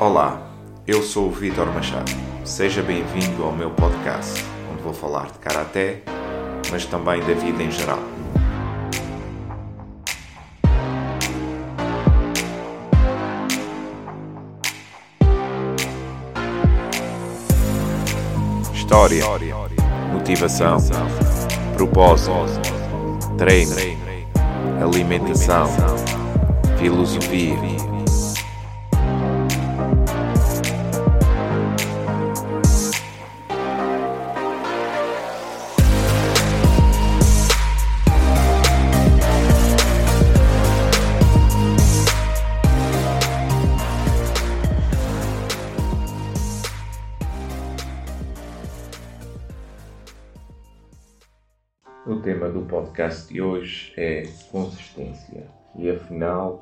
Olá, eu sou o Vitor Machado. Seja bem-vindo ao meu podcast, onde vou falar de karaté, mas também da vida em geral. História, motivação, propósito, treino, alimentação, filosofia podcast de hoje é consistência. E afinal,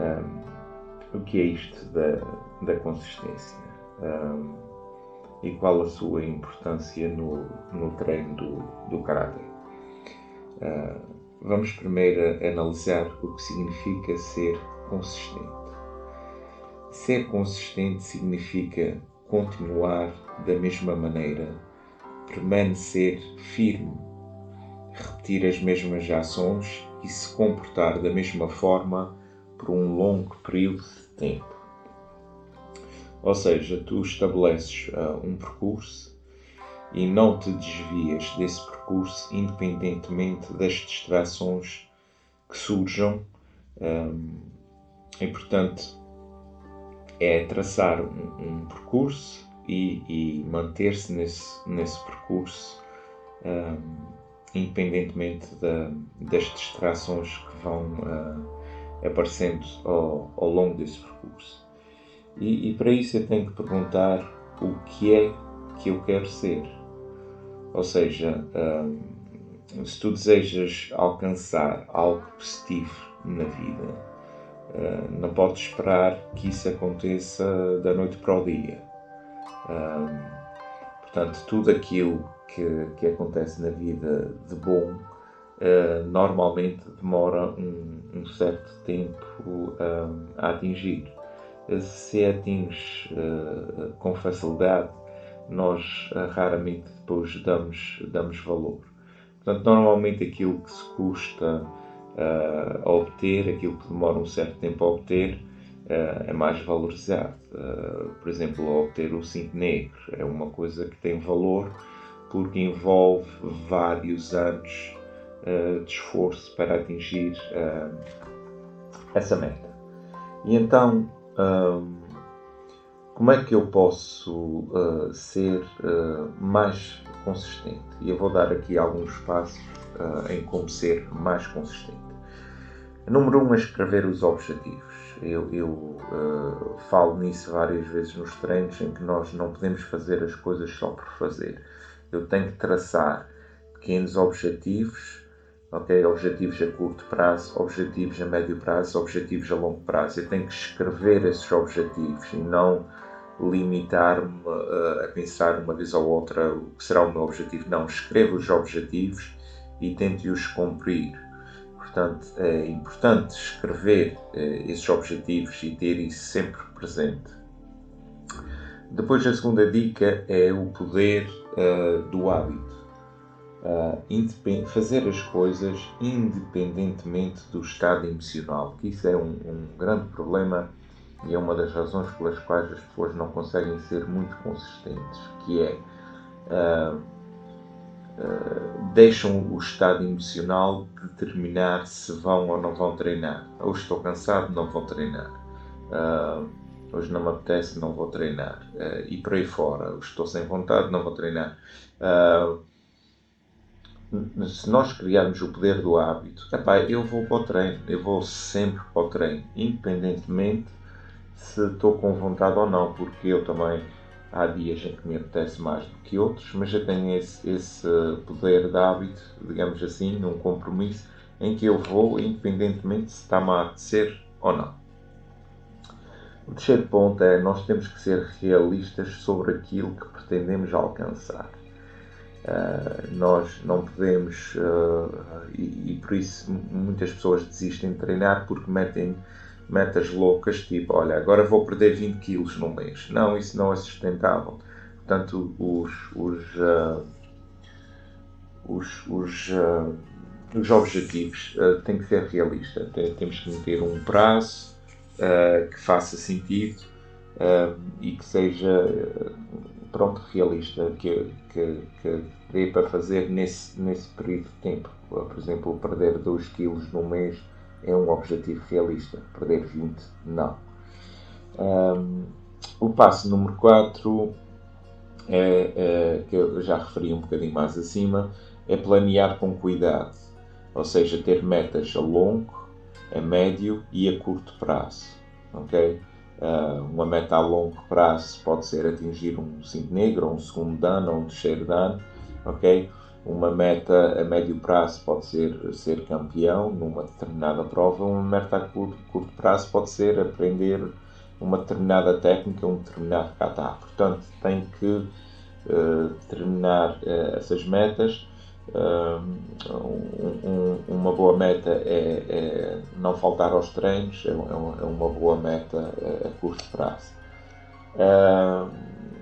um, o que é isto da, da consistência? Um, e qual a sua importância no, no treino do, do? Uh, vamos primeiro analisar o que significa ser consistente. Ser consistente significa continuar da mesma maneira, permanecer firme repetir as mesmas ações e se comportar da mesma forma por um longo período de tempo. Ou seja, tu estabeleces uh, um percurso e não te desvias desse percurso independentemente das distrações que surjam. Um, e portanto, é traçar um, um percurso e, e manter-se nesse, nesse percurso um, independentemente da, das distrações que vão uh, aparecendo ao, ao, longo desse percurso. E, e, para isso eu tenho que perguntar o que é que eu quero ser. Ou seja, uh, se tu desejas alcançar algo positivo na vida, uh, não podes esperar que isso aconteça da noite para o dia. portanto, tudo aquilo que, que acontece na vida de bom uh, normalmente demora um, um certo tempo uh, a atingir. Se atinge uh, com facilidade, nós raramente depois damos, damos valor. Portanto, normalmente aquilo que se custa a obter, aquilo que demora um certo tempo a obter, é mais valorizado. por exemplo, obter o cinto negro é uma coisa que tem valor porque envolve vários anos uh, de esforço para atingir uh, essa meta. E então, um, como é que eu posso uh, ser mais consistente? E eu vou dar aqui alguns passos em como ser mais consistente. Número 1 um é escrever os objetivos. Eu, eu uh, falo nisso várias vezes nos treinos em que nós não podemos fazer as coisas só por fazer eu tenho que traçar pequenos objetivos, ok? Objetivos a curto prazo, objetivos a médio prazo, objetivos a longo prazo. Eu tenho que escrever esses objetivos e não limitar-me a, a pensar uma vez ou outra o que será o meu objetivo. Não, escrevo os objetivos e tente-os cumprir. Portanto, é importante escrever eh, esses objetivos e ter isso sempre presente. Depois, a segunda dica é o poder uh, do hábito. Uh, fazer as coisas independentemente do estado emocional, que isso é um, um, grande problema e é uma das razões pelas quais as pessoas não conseguem ser muito consistentes, que é uh, deixam o estado emocional determinar se vão ou não vão treinar. Ou estou cansado, não vou treinar hoje não me apetece, não vou treinar. Uh, e por aí fora, estou sem vontade, não vou treinar. Uh, se nós criarmos o poder do hábito, epá, eu vou para o treino, eu vou sempre para o treino, independentemente se estou com vontade ou não, porque eu também há dias em que me apetece mais do que outros, mas eu tenho esse, esse poder de hábito, digamos assim, num compromisso em que eu vou, independentemente se está-me a apetecer ou não. O terceiro ponto é nós temos que ser realistas sobre aquilo que pretendemos alcançar. Uh, nós não podemos, uh, e, e, por isso muitas pessoas desistem de treinar porque metem metas loucas, tipo, olha, agora vou perder 20 quilos no mês. Não, isso não é sustentável. Portanto, os, os, uh, os, os, os objetivos têm que ser realistas. Temos que meter um prazo que faça sentido e que seja pronto, realista, que, que, que dê para fazer nesse, nesse período de tempo. Por exemplo, perder 2 quilos no mês é um objetivo realista. Perder 20, não. Um, o passo número 4 é, é, que eu já referi um bocadinho mais acima, é planear com cuidado, ou seja, ter metas a longo, a médio e a curto prazo. Okay? Uh, uma meta a longo prazo pode ser atingir um 5 negro, um segundo dano ou um terceiro dano. Okay? Uma meta a médio prazo pode ser ser campeão numa determinada prova, uma meta a curto, curto prazo pode ser aprender uma determinada técnica, um determinado kata. Portanto, tem que uh, terminar uh, essas metas. Um, uma boa meta é, é, não faltar aos treinos, é, é, é uma boa meta a, curto prazo.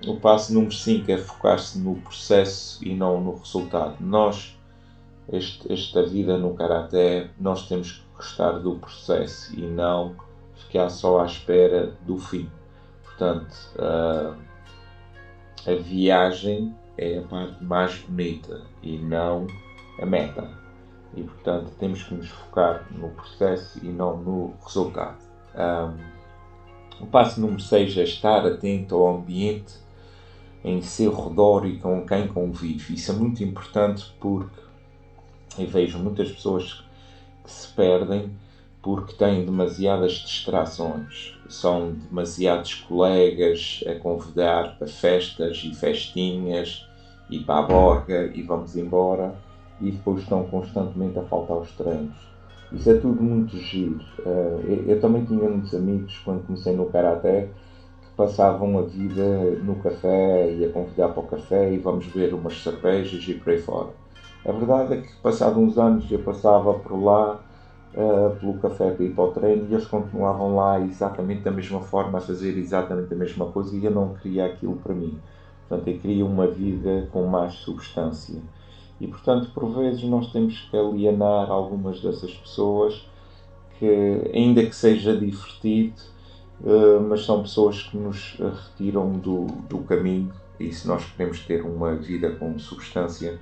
o passo número 5 é focar-se no processo e não no resultado. Nós, este, esta vida no Karaté, nós temos que gostar do processo e não ficar só à espera do fim. Portanto, uh, a viagem é a parte mais bonita e não a meta. E portanto temos que nos focar no processo e não no resultado. Um, o passo número 6 é estar atento ao ambiente em seu redor e com quem convive. Isso é muito importante porque eu vejo muitas pessoas que se perdem porque têm demasiadas distrações. São demasiados colegas a convidar para festas e festinhas e para a borga e vamos embora e depois estão constantemente a faltar os treinos. Isso é tudo muito giro. Eh, eu também tinha muitos amigos quando comecei no Karaté que passavam a vida no café e a convidar para o café e vamos ver umas cervejas e por aí fora. A verdade é que passados uns anos eu passava por lá uh, pelo café para ir para o treino e eles continuavam lá exatamente da mesma forma, a fazer exatamente a mesma coisa e eu não queria aquilo para mim. Portanto, eu queria uma vida com mais substância. E, portanto, por vezes nós temos que alienar algumas dessas pessoas que, ainda que seja divertido, uh, mas são pessoas que nos retiram do, do caminho e se nós queremos ter uma vida com substância,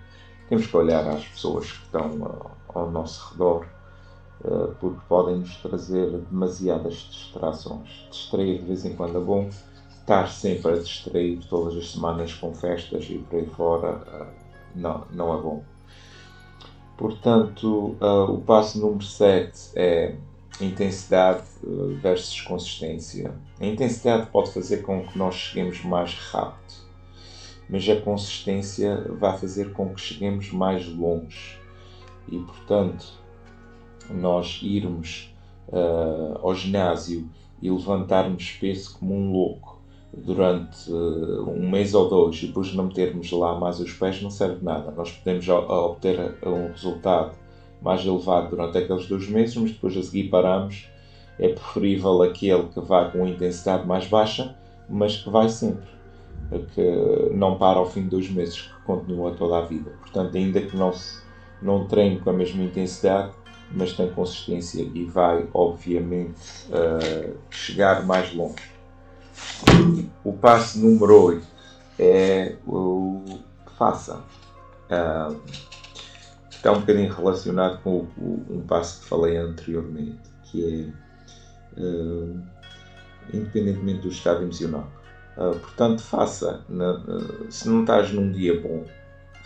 temos que olhar às pessoas que estão ao, nosso redor porque podem nos trazer demasiadas distrações. Distrair de vez em quando é bom, estar sempre a distrair todas as semanas com festas e por aí fora eh, não, não é bom. Portanto, uh, o passo número 7 é intensidade versus consistência. A intensidade pode fazer com que nós cheguemos mais rápido, mas a consistência vai fazer com que cheguemos mais longe. E, portanto, nós irmos uh, ao ginásio e levantarmos peso como um louco durante uh, um mês ou dois e depois não metermos lá mais os pés não serve nada. Nós podemos obter um resultado mais elevado durante aqueles dois meses, mas depois a seguir paramos. É preferível aquele que vá com intensidade mais baixa, mas que vai sempre, que não para ao fim de dois meses, que continua toda a vida. Portanto, ainda que não, se, não treine com a mesma intensidade, mas tem consistência e vai, obviamente, uh, chegar mais longe. O passo número 8 é o faça. Uh, está um bocadinho relacionado com o, o, um passo que falei anteriormente, que é uh, independentemente do estado emocional. Uh, portanto, faça. Na, uh, se não estás num dia bom,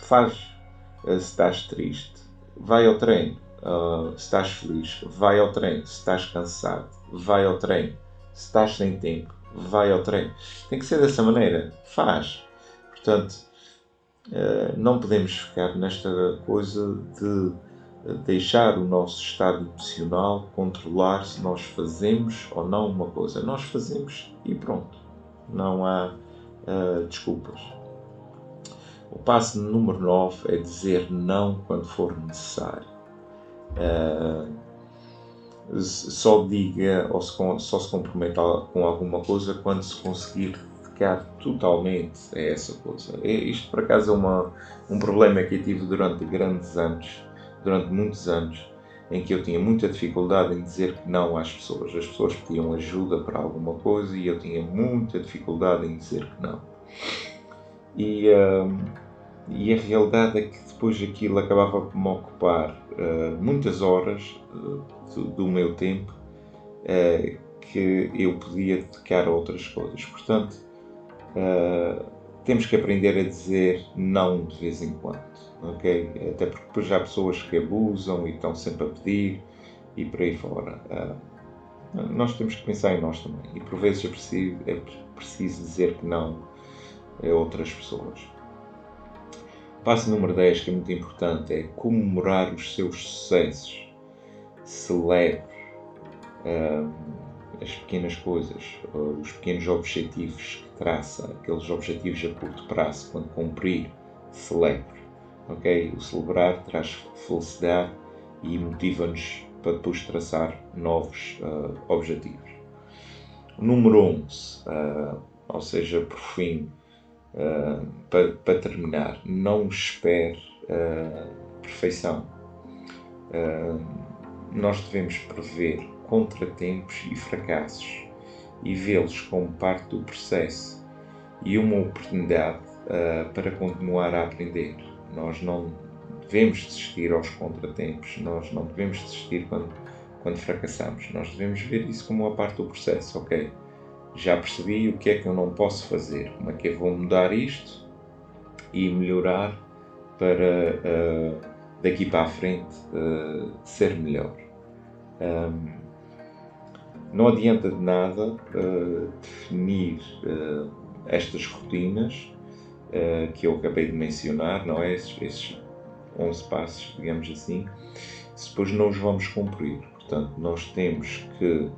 faz. se estás triste, vai ao treino. Se estás feliz, vai ao. Se estás cansado, vai ao. Se estás sem tempo, vai ao treino. Tem que ser dessa maneira. Faz. Portanto, uh, não podemos ficar nesta coisa de deixar o nosso estado emocional controlar se nós fazemos ou não uma coisa. Nós fazemos e pronto. Não há uh, desculpas. O passo número 9 é dizer não quando for necessário. Uh, só diga ou se, só se comprometa com alguma coisa quando se conseguir dedicar totalmente a essa coisa. Isto, por acaso, é uma, um problema que eu tive durante grandes anos, durante muitos anos, em que eu tinha muita dificuldade em dizer que não às pessoas. As pessoas pediam ajuda para alguma coisa e eu tinha muita dificuldade em dizer que não. E, uh, e a realidade é que depois aquilo acabava por me ocupar uh, muitas horas uh, do, do, meu tempo que eu podia dedicar a outras coisas. Portanto, temos que aprender a dizer não de vez em quando, ok? Até porque depois há pessoas que abusam e estão sempre a pedir e por aí fora. Uh, nós temos que pensar em nós também e por vezes é preciso, é preciso dizer que não a outras pessoas. Passo número 10, que é muito importante, é comemorar os seus sucessos. Celebre uh, as pequenas coisas, os pequenos objetivos traça aqueles objetivos a curto prazo, quando cumprir, celebre. ok? O celebrar traz felicidade e motiva-nos para depois traçar novos uh, objetivos. Número 11, uh, ou seja, por fim, uh, para, para, terminar, não espere perfeição. nós devemos prever contratempos e fracassos e vê-los como parte do processo e uma oportunidade uh, para continuar a aprender. Nós não devemos desistir aos contratempos, nós não devemos desistir quando, quando fracassamos. Nós devemos ver isso como uma parte do processo. Ok, já percebi o que é que eu não posso fazer, como é que eu vou mudar isto e melhorar para uh, daqui para a frente uh, ser melhor. Um, não adianta de nada uh, definir estas rotinas que eu acabei de mencionar, não é? Esses, esses 11 passos, digamos assim, se depois não os vamos cumprir. Portanto, nós temos que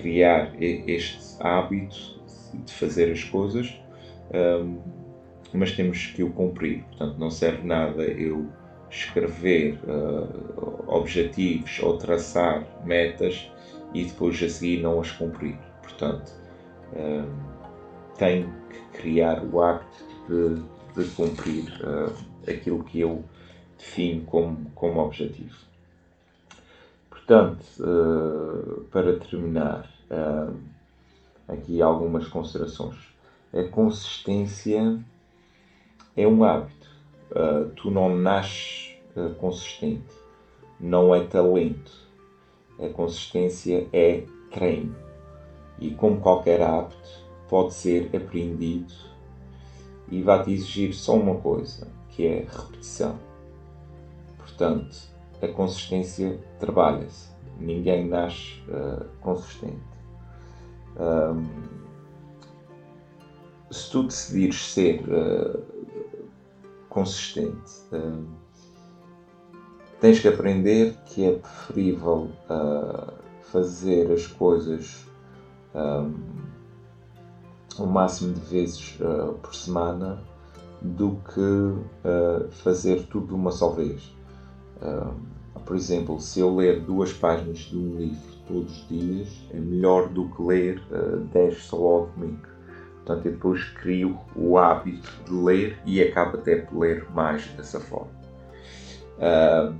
criar este hábito de fazer as coisas, um, mas temos que o cumprir. Portanto, não serve nada eu escrever uh, objetivos ou traçar metas e depois a seguir não as cumprir. Portanto, uh, tenho que criar o hábito de, de cumprir uh, aquilo que eu defino como, como objetivo. Portanto, para terminar, aqui algumas considerações. A consistência é um hábito uh, tu não nasces uh, consistente. Não é talento. A consistência é treino. E como qualquer hábito, pode ser aprendido e vai-te exigir só uma coisa, que é repetição. Portanto, a consistência trabalha-se. Ninguém nasce uh, consistente. Um, se tu decidires ser uh, consistente. Uh, tens que aprender que é preferível fazer as coisas um, o máximo de vezes por semana do que fazer tudo uma só vez. Por exemplo, se eu ler duas páginas de um livro todos os dias, é melhor do que ler 10 só ao domingo. Portanto, eu depois crio o hábito de ler e acabo até por ler mais dessa forma. Uh,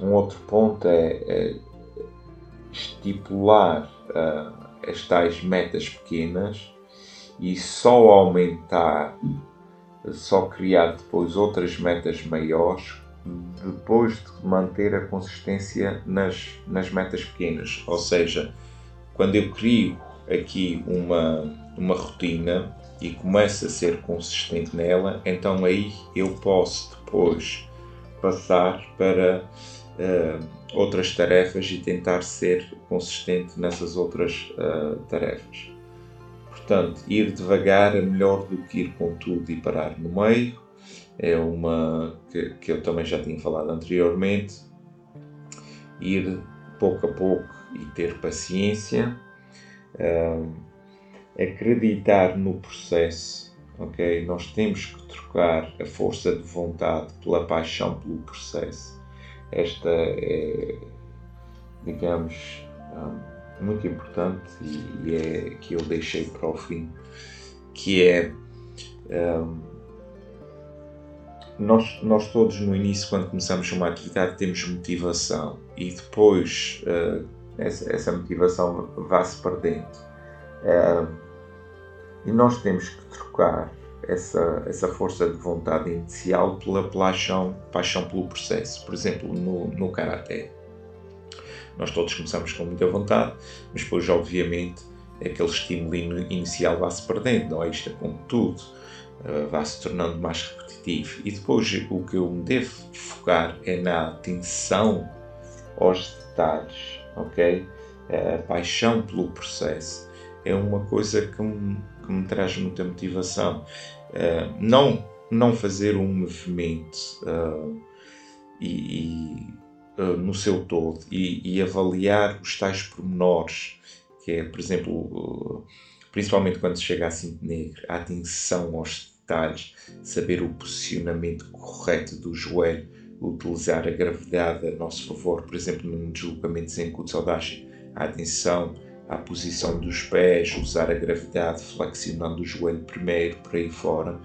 um outro ponto é, é estipular uh, as tais metas pequenas e só aumentar, só criar depois outras metas maiores depois de manter a consistência nas, nas metas pequenas. Ou seja, quando eu crio aqui uma, uma rotina e começo a ser consistente nela, então aí eu posso depois passar para uh, outras tarefas e tentar ser consistente nessas outras uh, tarefas. Portanto, ir devagar é melhor do que ir com tudo e parar no meio. É uma que, que eu também já tinha falado anteriormente. Ir pouco a pouco e ter paciência acreditar no processo, ok? Nós temos que trocar a força de vontade pela paixão pelo processo. esta é, digamos, um, muito importante e, e, é que eu deixei para o fim, que é um, nós, nós todos no início, quando começamos uma atividade, temos motivação e depois uh, essa, essa, motivação vai-se perdendo. Uh, e nós temos que trocar essa, essa força de vontade inicial pela paixão, paixão pelo processo. Por exemplo, no, no Karaté. Nós todos começamos com muita vontade, mas depois, obviamente, aquele estímulo inicial vai-se perdendo, não é? Isto é como tudo, uh, vai-se tornando mais repetitivo. E depois, o que eu me devo focar é na atenção aos detalhes, ok? A paixão pelo processo é uma coisa que me, que me traz muita motivação. Uh, não, não fazer um movimento uh, e, e uh, no seu todo e, e, avaliar os tais pormenores, que é, por exemplo, principalmente quando se chega a cinto negro, a atenção aos detalhes, saber o posicionamento correto do joelho, utilizar a gravidade a nosso favor, por exemplo, num deslocamento sem Kutsudashi, a atenção à posição dos pés, usar a gravidade flexionando o joelho primeiro, por aí fora.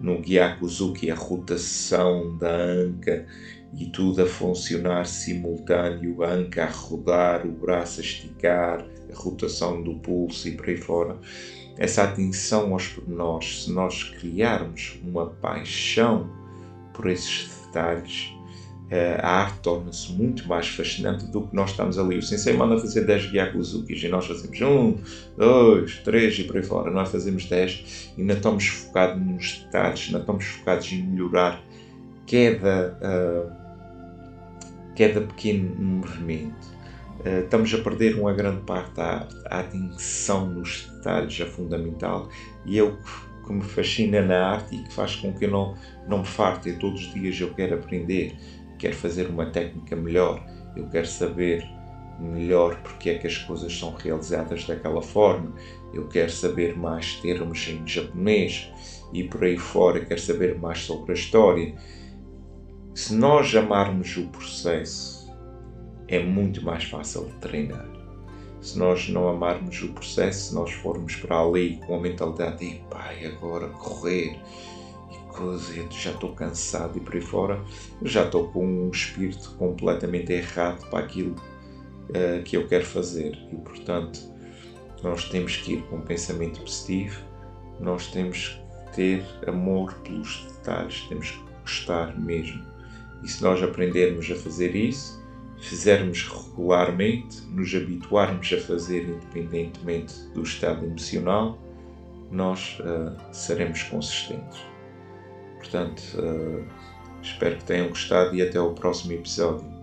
No Gyakuzuki, a rotação da anca e tudo a funcionar simultâneo, a anca a rodar, o braço a esticar, a rotação do pulso e por aí fora. Essa atenção aos pormenores, se nós criarmos uma paixão por esses detalhes, eh, a arte torna-se muito mais fascinante do que nós estamos ali. O sensei manda fazer 10 gyakuzukis e nós fazemos 1, 2, 3 e por aí fora. Nós fazemos 10 e ainda estamos focados nos detalhes, ainda estamos focados em melhorar cada, uh, cada pequeno movimento. Uh, estamos a perder uma grande parte. A atenção nos detalhes é fundamental e é o que me fascina na arte e que faz com que eu não, não me farte. Todos os dias eu quero aprender quero fazer uma técnica melhor, eu quero saber melhor porque é que as coisas são realizadas daquela forma, eu quero saber mais termos em japonês e por aí fora, quero saber mais sobre a história. Se nós amarmos o processo, é muito mais fácil de treinar. Se nós não amarmos o processo, se nós formos para ali com a mentalidade de pai, agora correr, coisa, já estou cansado e por aí fora, já estou com um espírito completamente errado para aquilo uh, que eu quero fazer. E portanto, nós temos que ir com um pensamento positivo, nós temos que ter amor pelos detalhes, temos que gostar mesmo. E se nós aprendermos a fazer isso, fizermos regularmente, nos habituarmos a fazer independentemente do estado emocional, nós uh, seremos consistentes. Portanto, uh, espero que tenham gostado e até o próximo episódio.